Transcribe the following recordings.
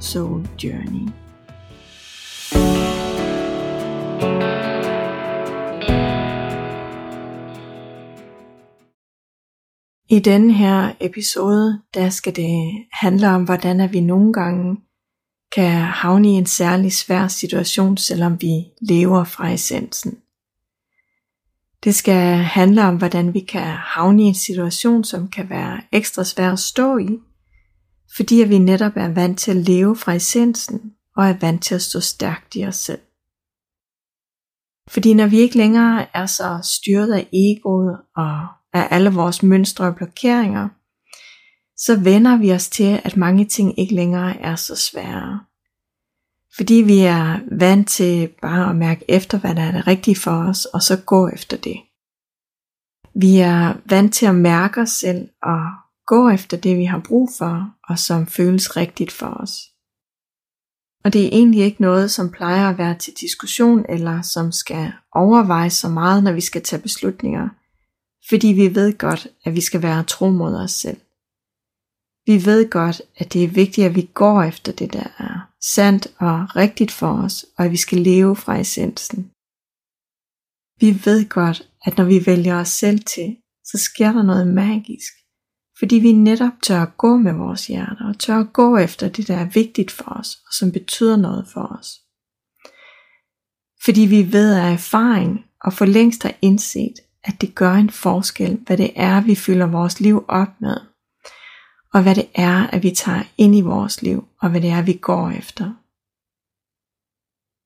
Soul Journey. I denne her episode, der skal det handle om, hvordan at vi nogle gange kan havne i en særlig svær situation, selvom vi lever fra essensen. Det skal handle om, hvordan vi kan havne i en situation, som kan være ekstra svær at stå i, fordi at vi netop er vant til at leve fra essensen og er vant til at stå stærkt i os selv. Fordi når vi ikke længere er så styret af egoet og af alle vores mønstre og blokeringer, så vender vi os til, at mange ting ikke længere er så svære. Fordi vi er vant til bare at mærke efter, hvad der er det rigtige for os, og så gå efter det. Vi er vant til at mærke os selv og gå efter det, vi har brug for, og som føles rigtigt for os. Og det er egentlig ikke noget, som plejer at være til diskussion, eller som skal overvejes så meget, når vi skal tage beslutninger, fordi vi ved godt, at vi skal være tro mod os selv. Vi ved godt, at det er vigtigt, at vi går efter det, der er sandt og rigtigt for os, og at vi skal leve fra essensen. Vi ved godt, at når vi vælger os selv til, så sker der noget magisk. Fordi vi netop tør at gå med vores hjerter, og tør at gå efter det, der er vigtigt for os, og som betyder noget for os. Fordi vi ved af erfaring, og for længst har indset, at det gør en forskel, hvad det er, vi fylder vores liv op med, og hvad det er, at vi tager ind i vores liv, og hvad det er, vi går efter.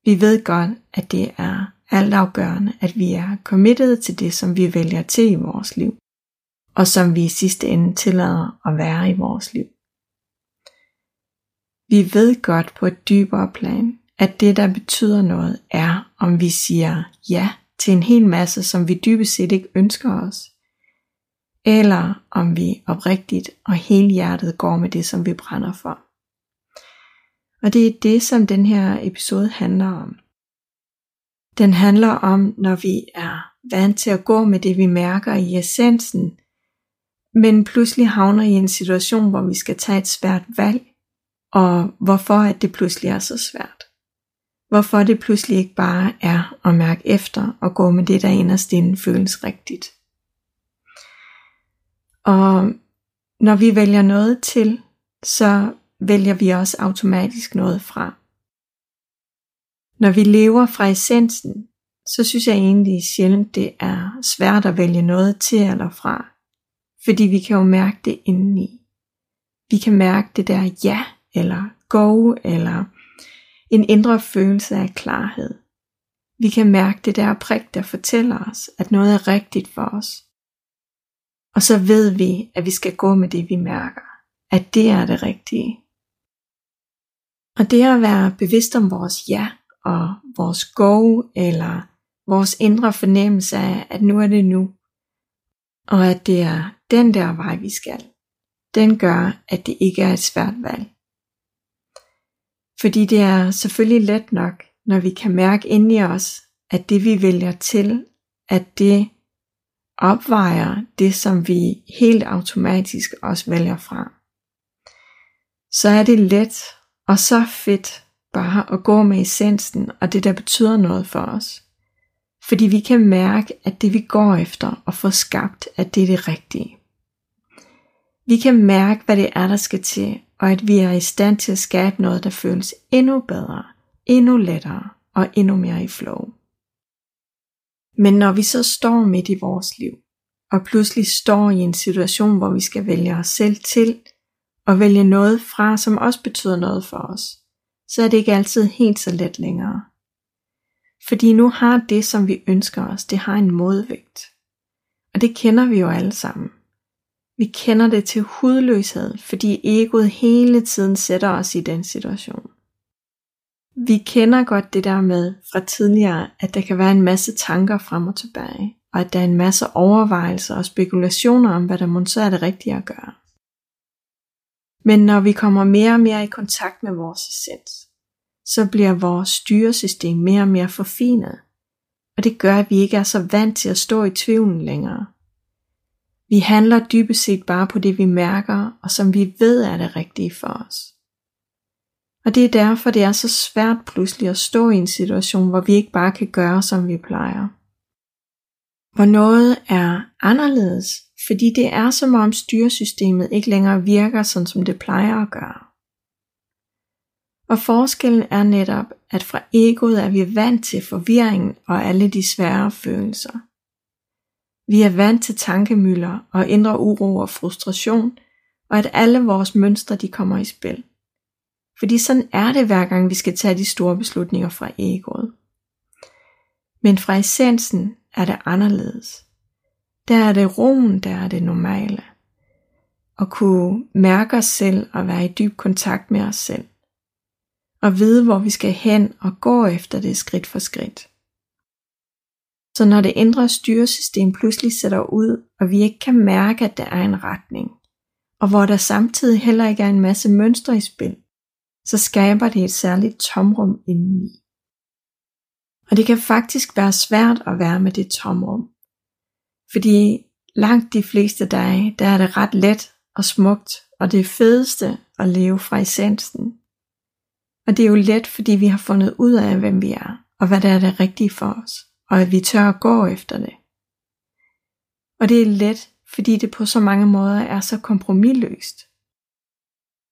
Vi ved godt, at det er altafgørende, at vi er committed til det, som vi vælger til i vores liv og som vi i sidste ende tillader at være i vores liv. Vi ved godt på et dybere plan, at det der betyder noget er, om vi siger ja til en hel masse, som vi dybest set ikke ønsker os, eller om vi oprigtigt og helhjertet går med det, som vi brænder for. Og det er det, som den her episode handler om. Den handler om, når vi er vant til at gå med det, vi mærker i essensen, men pludselig havner i en situation, hvor vi skal tage et svært valg, og hvorfor at det pludselig er så svært. Hvorfor det pludselig ikke bare er at mærke efter og gå med det, der inderst inde føles rigtigt. Og når vi vælger noget til, så vælger vi også automatisk noget fra. Når vi lever fra essensen, så synes jeg egentlig sjældent, det er svært at vælge noget til eller fra. Fordi vi kan jo mærke det indeni. Vi kan mærke det der ja, eller go, eller en indre følelse af klarhed. Vi kan mærke det der prik, der fortæller os, at noget er rigtigt for os. Og så ved vi, at vi skal gå med det, vi mærker. At det er det rigtige. Og det at være bevidst om vores ja og vores go, eller vores indre fornemmelse af, at nu er det nu, og at det er den der vej, vi skal, den gør, at det ikke er et svært valg. Fordi det er selvfølgelig let nok, når vi kan mærke ind i os, at det vi vælger til, at det opvejer det, som vi helt automatisk også vælger fra. Så er det let og så fedt bare at gå med essensen og det, der betyder noget for os. Fordi vi kan mærke, at det vi går efter og får skabt, at det er det rigtige. Vi kan mærke, hvad det er, der skal til, og at vi er i stand til at skabe noget, der føles endnu bedre, endnu lettere og endnu mere i flow. Men når vi så står midt i vores liv, og pludselig står i en situation, hvor vi skal vælge os selv til, og vælge noget fra, som også betyder noget for os, så er det ikke altid helt så let længere. Fordi nu har det, som vi ønsker os, det har en modvægt. Og det kender vi jo alle sammen. Vi kender det til hudløshed, fordi egoet hele tiden sætter os i den situation. vi kender godt det der med fra tidligere, at der kan være en masse tanker frem og tilbage, og at der er en masse overvejelser og spekulationer om, hvad der måske er det rigtige at gøre. Men når vi kommer mere og mere i kontakt med vores essens, så bliver vores styresystem mere og mere forfinet, og det gør, at vi ikke er så vant til at stå i tvivlen længere. Vi handler dybest set bare på det, vi mærker, og som vi ved er det rigtige for os. Og det er derfor, det er så svært pludselig at stå i en situation, hvor vi ikke bare kan gøre, som vi plejer. Hvor noget er anderledes, fordi det er som om styresystemet ikke længere virker sådan, som det plejer at gøre. Og forskellen er netop, at fra egoet er vi vant til forvirringen og alle de svære følelser. Vi er vant til tankemøller og indre uro og frustration, og at alle vores mønstre de kommer i spil. Fordi sådan er det hver gang vi skal tage de store beslutninger fra egoet. Men fra essensen er det anderledes. Der er det roen, der er det normale. At kunne mærke os selv og være i dyb kontakt med os selv. Og vide, hvor vi skal hen og gå efter det skridt for skridt. Så når det indre styresystem pludselig sætter ud, og vi ikke kan mærke, at der er en retning, og hvor der samtidig heller ikke er en masse mønstre i spil, så skaber det et særligt tomrum indeni. Og det kan faktisk være svært at være med det tomrum. Fordi langt de fleste dage, der er det ret let og smukt, og det fedeste at leve fra essensen. Og det er jo let, fordi vi har fundet ud af, hvem vi er, og hvad der er det rigtige for os, og at vi tør at gå efter det. Og det er let, fordi det på så mange måder er så kompromilløst.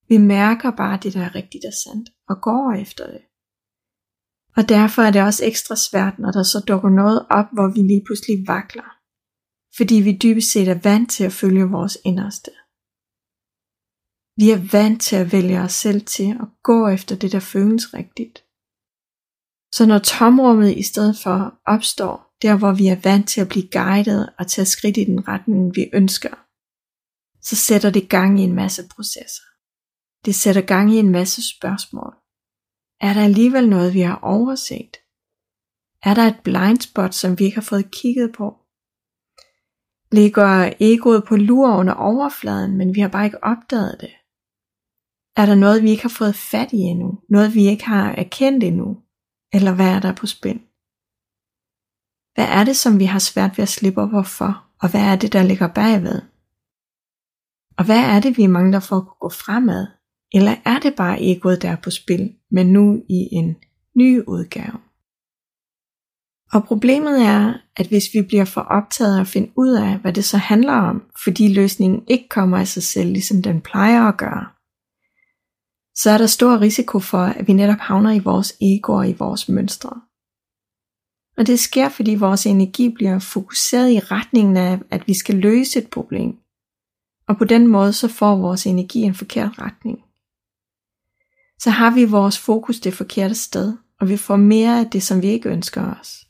Vi mærker bare det, der er rigtigt og sandt, og går efter det. Og derfor er det også ekstra svært, når der så dukker noget op, hvor vi lige pludselig vakler. Fordi vi dybest set er vant til at følge vores inderste. Vi er vant til at vælge os selv til at gå efter det, der føles rigtigt. Så når tomrummet i stedet for opstår, der hvor vi er vant til at blive guidet og tage skridt i den retning, vi ønsker, så sætter det gang i en masse processer. Det sætter gang i en masse spørgsmål. Er der alligevel noget, vi har overset? Er der et blind spot, som vi ikke har fået kigget på? Ligger egoet på lur under overfladen, men vi har bare ikke opdaget det? Er der noget, vi ikke har fået fat i endnu? Noget, vi ikke har erkendt endnu? Eller hvad er der på spil? Hvad er det, som vi har svært ved at slippe op for? Og hvad er det, der ligger bagved? Og hvad er det, vi mangler for at kunne gå fremad? Eller er det bare egoet, der er på spil, men nu i en ny udgave? Og problemet er, at hvis vi bliver for optaget af at finde ud af, hvad det så handler om, fordi løsningen ikke kommer af sig selv, ligesom den plejer at gøre, så er der stor risiko for, at vi netop havner i vores ego og i vores mønstre. Og det sker, fordi vores energi bliver fokuseret i retningen af, at vi skal løse et problem. Og på den måde så får vores energi en forkert retning så har vi vores fokus det forkerte sted, og vi får mere af det, som vi ikke ønsker os.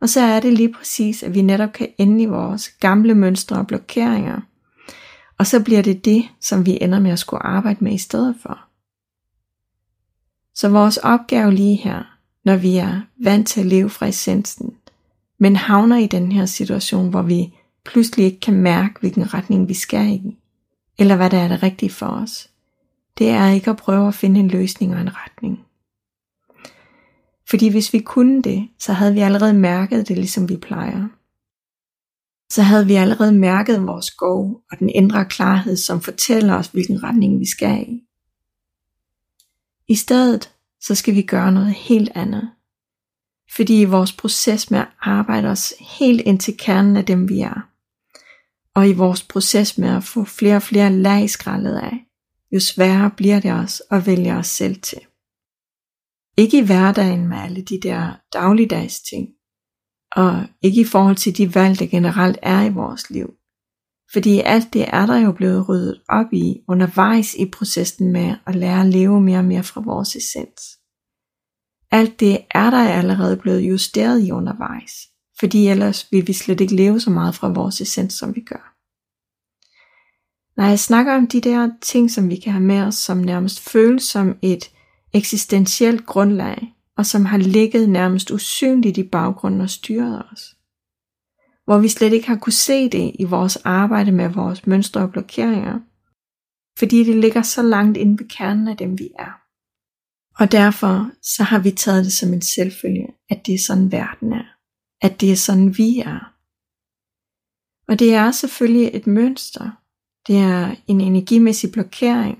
Og så er det lige præcis, at vi netop kan ende i vores gamle mønstre og blokeringer, og så bliver det det, som vi ender med at skulle arbejde med i stedet for. Så vores opgave lige her, når vi er vant til at leve fra essensen, men havner i den her situation, hvor vi pludselig ikke kan mærke, hvilken retning vi skal i, eller hvad der er det rigtige for os, det er ikke at prøve at finde en løsning og en retning. Fordi hvis vi kunne det, så havde vi allerede mærket det, ligesom vi plejer. Så havde vi allerede mærket vores go og den indre klarhed, som fortæller os, hvilken retning vi skal i. I stedet, så skal vi gøre noget helt andet. Fordi i vores proces med at arbejde os helt ind til kernen af dem vi er, og i vores proces med at få flere og flere lag skrællet af, jo sværere bliver det os at vælge os selv til. Ikke i hverdagen med alle de der dagligdags ting, og ikke i forhold til de valg, der generelt er i vores liv. Fordi alt det er der jo blevet ryddet op i undervejs i processen med at lære at leve mere og mere fra vores essens. Alt det er der allerede blevet justeret i undervejs, fordi ellers vil vi slet ikke leve så meget fra vores essens, som vi gør. Når jeg snakker om de der ting, som vi kan have med os, som nærmest føles som et eksistentielt grundlag, og som har ligget nærmest usynligt i baggrunden og styret os. Hvor vi slet ikke har kunne se det i vores arbejde med vores mønstre og blokeringer, fordi det ligger så langt inde ved kernen af dem, vi er. Og derfor så har vi taget det som en selvfølge, at det er sådan verden er. At det er sådan vi er. Og det er selvfølgelig et mønster. Det er en energimæssig blokering,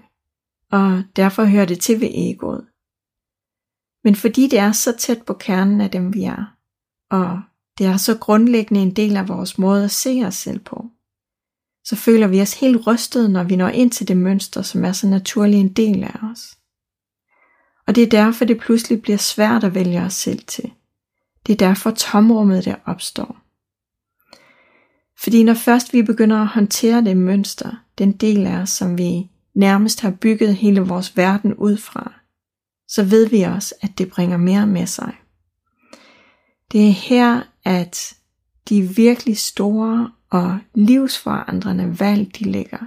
og derfor hører det til ved egoet. Men fordi det er så tæt på kernen af dem vi er, og det er så grundlæggende en del af vores måde at se os selv på, så føler vi os helt rystet, når vi når ind til det mønster, som er så naturlig en del af os. Og det er derfor, det pludselig bliver svært at vælge os selv til. Det er derfor tomrummet der opstår. Fordi når først vi begynder at håndtere det mønster, den del af os, som vi nærmest har bygget hele vores verden ud fra, så ved vi også, at det bringer mere med sig. Det er her, at de virkelig store og livsforandrende valg, de ligger.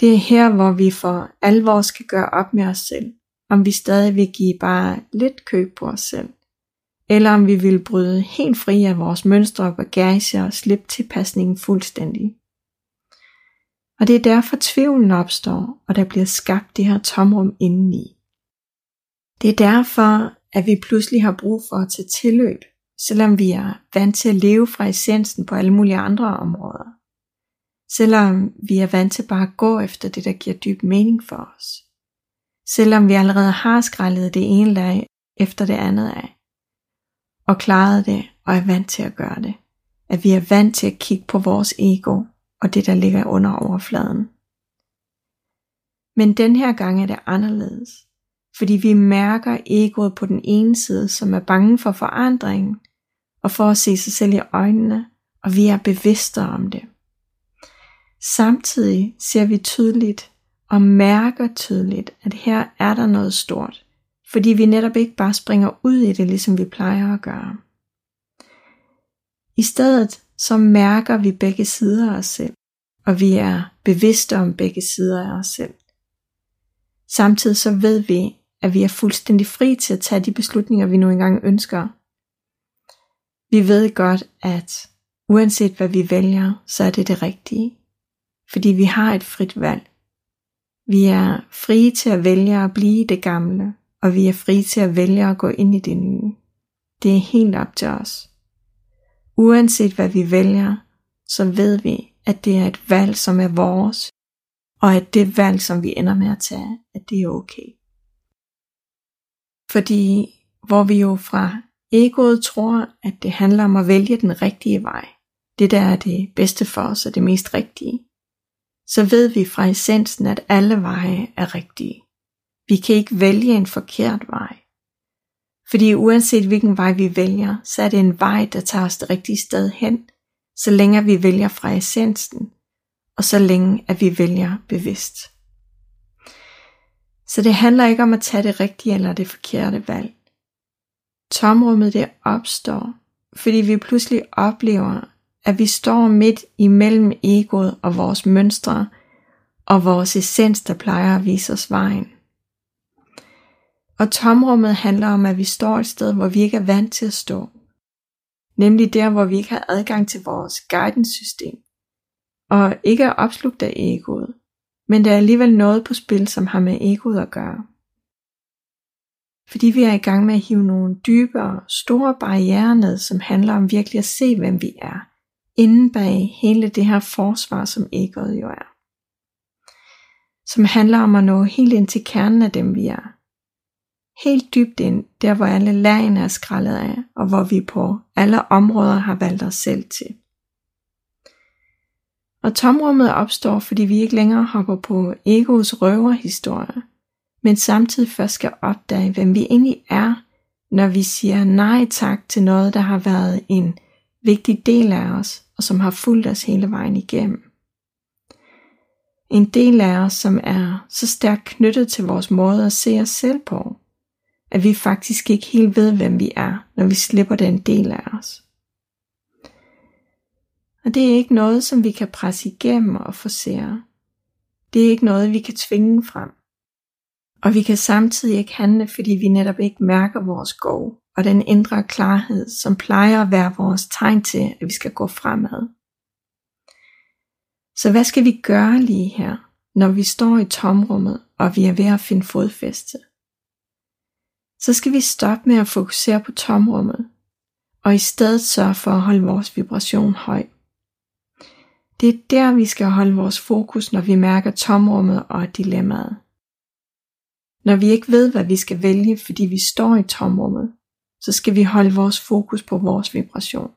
Det er her, hvor vi for alvor skal gøre op med os selv, om vi stadig vil give bare lidt køb på os selv, eller om vi vil bryde helt fri af vores mønstre og bagage og slippe tilpasningen fuldstændig. Og det er derfor tvivlen opstår, og der bliver skabt det her tomrum indeni. Det er derfor, at vi pludselig har brug for at tage tilløb, selvom vi er vant til at leve fra essensen på alle mulige andre områder. Selvom vi er vant til bare at gå efter det, der giver dyb mening for os. Selvom vi allerede har skrællet det ene lag efter det andet af. Og klaret det og er vant til at gøre det. At vi er vant til at kigge på vores ego og det, der ligger under overfladen. Men den her gang er det anderledes fordi vi mærker egoet på den ene side, som er bange for forandringen, og for at se sig selv i øjnene, og vi er bevidste om det. Samtidig ser vi tydeligt og mærker tydeligt, at her er der noget stort, fordi vi netop ikke bare springer ud i det, ligesom vi plejer at gøre. I stedet så mærker vi begge sider af os selv, og vi er bevidste om begge sider af os selv. Samtidig så ved vi, at vi er fuldstændig fri til at tage de beslutninger, vi nu engang ønsker. Vi ved godt, at uanset hvad vi vælger, så er det det rigtige. Fordi vi har et frit valg. Vi er frie til at vælge at blive det gamle, og vi er frie til at vælge at gå ind i det nye. Det er helt op til os. Uanset hvad vi vælger, så ved vi, at det er et valg, som er vores, og at det valg, som vi ender med at tage, at det er okay. Fordi hvor vi jo fra egoet tror, at det handler om at vælge den rigtige vej, det der er det bedste for os og det mest rigtige, så ved vi fra essensen, at alle veje er rigtige. Vi kan ikke vælge en forkert vej. Fordi uanset hvilken vej vi vælger, så er det en vej, der tager os det rigtige sted hen, så længe vi vælger fra essensen, og så længe at vi vælger bevidst. Så det handler ikke om at tage det rigtige eller det forkerte valg. Tomrummet det opstår, fordi vi pludselig oplever, at vi står midt imellem egoet og vores mønstre, og vores essens, der plejer at vise os vejen. Og tomrummet handler om, at vi står et sted, hvor vi ikke er vant til at stå. Nemlig der, hvor vi ikke har adgang til vores guidance system, og ikke er opslugt af egoet, men der er alligevel noget på spil, som har med egoet at gøre. Fordi vi er i gang med at hive nogle dybere, store barriere ned, som handler om virkelig at se, hvem vi er, inden bag hele det her forsvar, som egoet jo er. Som handler om at nå helt ind til kernen af dem, vi er. Helt dybt ind, der hvor alle lagene er skrællet af, og hvor vi på alle områder har valgt os selv til. Og tomrummet opstår, fordi vi ikke længere hopper på egoets røverhistorie, men samtidig først skal opdage, hvem vi egentlig er, når vi siger nej tak til noget, der har været en vigtig del af os, og som har fulgt os hele vejen igennem. En del af os, som er så stærkt knyttet til vores måde at se os selv på, at vi faktisk ikke helt ved, hvem vi er, når vi slipper den del af os. Og det er ikke noget, som vi kan presse igennem og forsære. Det er ikke noget, vi kan tvinge frem. Og vi kan samtidig ikke handle, fordi vi netop ikke mærker vores go og den indre klarhed, som plejer at være vores tegn til, at vi skal gå fremad. Så hvad skal vi gøre lige her, når vi står i tomrummet, og vi er ved at finde fodfæste? Så skal vi stoppe med at fokusere på tomrummet, og i stedet sørge for at holde vores vibration høj. Det er der, vi skal holde vores fokus, når vi mærker tomrummet og dilemmaet. Når vi ikke ved, hvad vi skal vælge, fordi vi står i tomrummet, så skal vi holde vores fokus på vores vibration.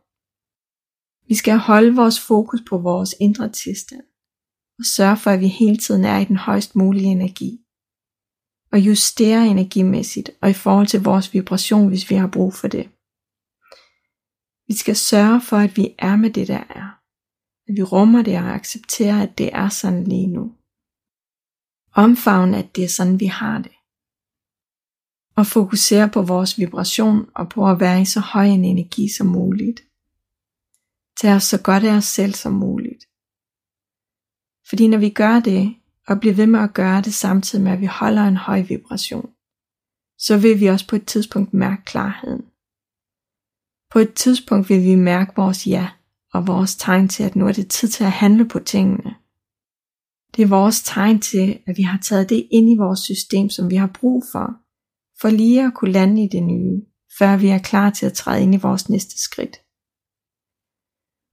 Vi skal holde vores fokus på vores indre tilstand og sørge for, at vi hele tiden er i den højst mulige energi. Og justere energimæssigt og i forhold til vores vibration, hvis vi har brug for det. Vi skal sørge for, at vi er med det, der er. At vi rummer det og accepterer, at det er sådan lige nu. Omfavne, at det er sådan, vi har det og fokusere på vores vibration og på at være i så høj en energi som muligt. Tag os så godt af os selv som muligt. Fordi når vi gør det, og bliver ved med at gøre det samtidig med, at vi holder en høj vibration, så vil vi også på et tidspunkt mærke klarheden. På et tidspunkt vil vi mærke vores ja og vores tegn til, at nu er det tid til at handle på tingene. Det er vores tegn til, at vi har taget det ind i vores system, som vi har brug for, for lige at kunne lande i det nye, før vi er klar til at træde ind i vores næste skridt.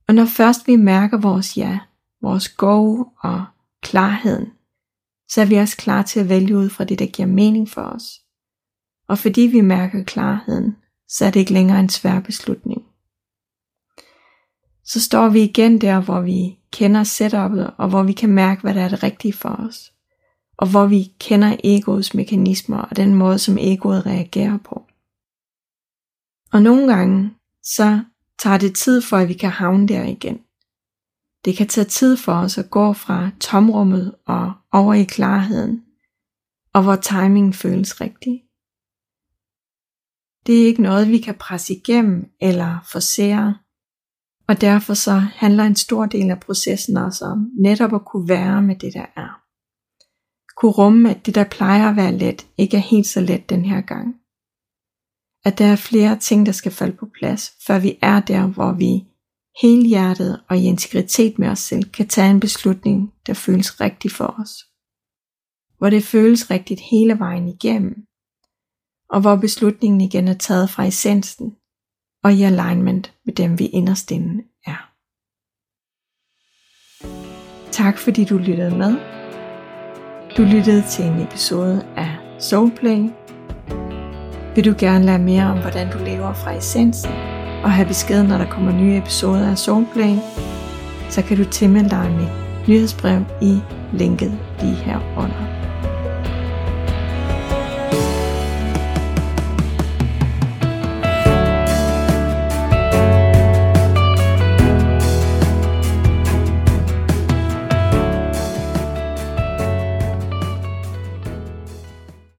Og når først vi mærker vores ja, vores go og klarheden, så er vi også klar til at vælge ud fra det, der giver mening for os. Og fordi vi mærker klarheden, så er det ikke længere en svær beslutning. Så står vi igen der, hvor vi kender setupet, og hvor vi kan mærke, hvad der er det rigtige for os og hvor vi kender egoets mekanismer og den måde, som egoet reagerer på. Og nogle gange, så tager det tid for, at vi kan havne der igen. Det kan tage tid for os at gå fra tomrummet og over i klarheden, og hvor timingen føles rigtig. Det er ikke noget, vi kan presse igennem eller forsere, og derfor så handler en stor del af processen også om netop at kunne være med det, der er kunne rumme, at det der plejer at være let, ikke er helt så let den her gang. At der er flere ting, der skal falde på plads, før vi er der, hvor vi helhjertet og i integritet med os selv kan tage en beslutning, der føles rigtig for os. Hvor det føles rigtigt hele vejen igennem, og hvor beslutningen igen er taget fra essensen og i alignment med dem vi inderst inde er. Tak fordi du lyttede med. Du lyttede til en episode af Soulplay. Vil du gerne lære mere om, hvordan du lever fra essensen, og have besked, når der kommer nye episoder af Soulplay, så kan du tilmelde dig mit nyhedsbrev i linket lige herunder.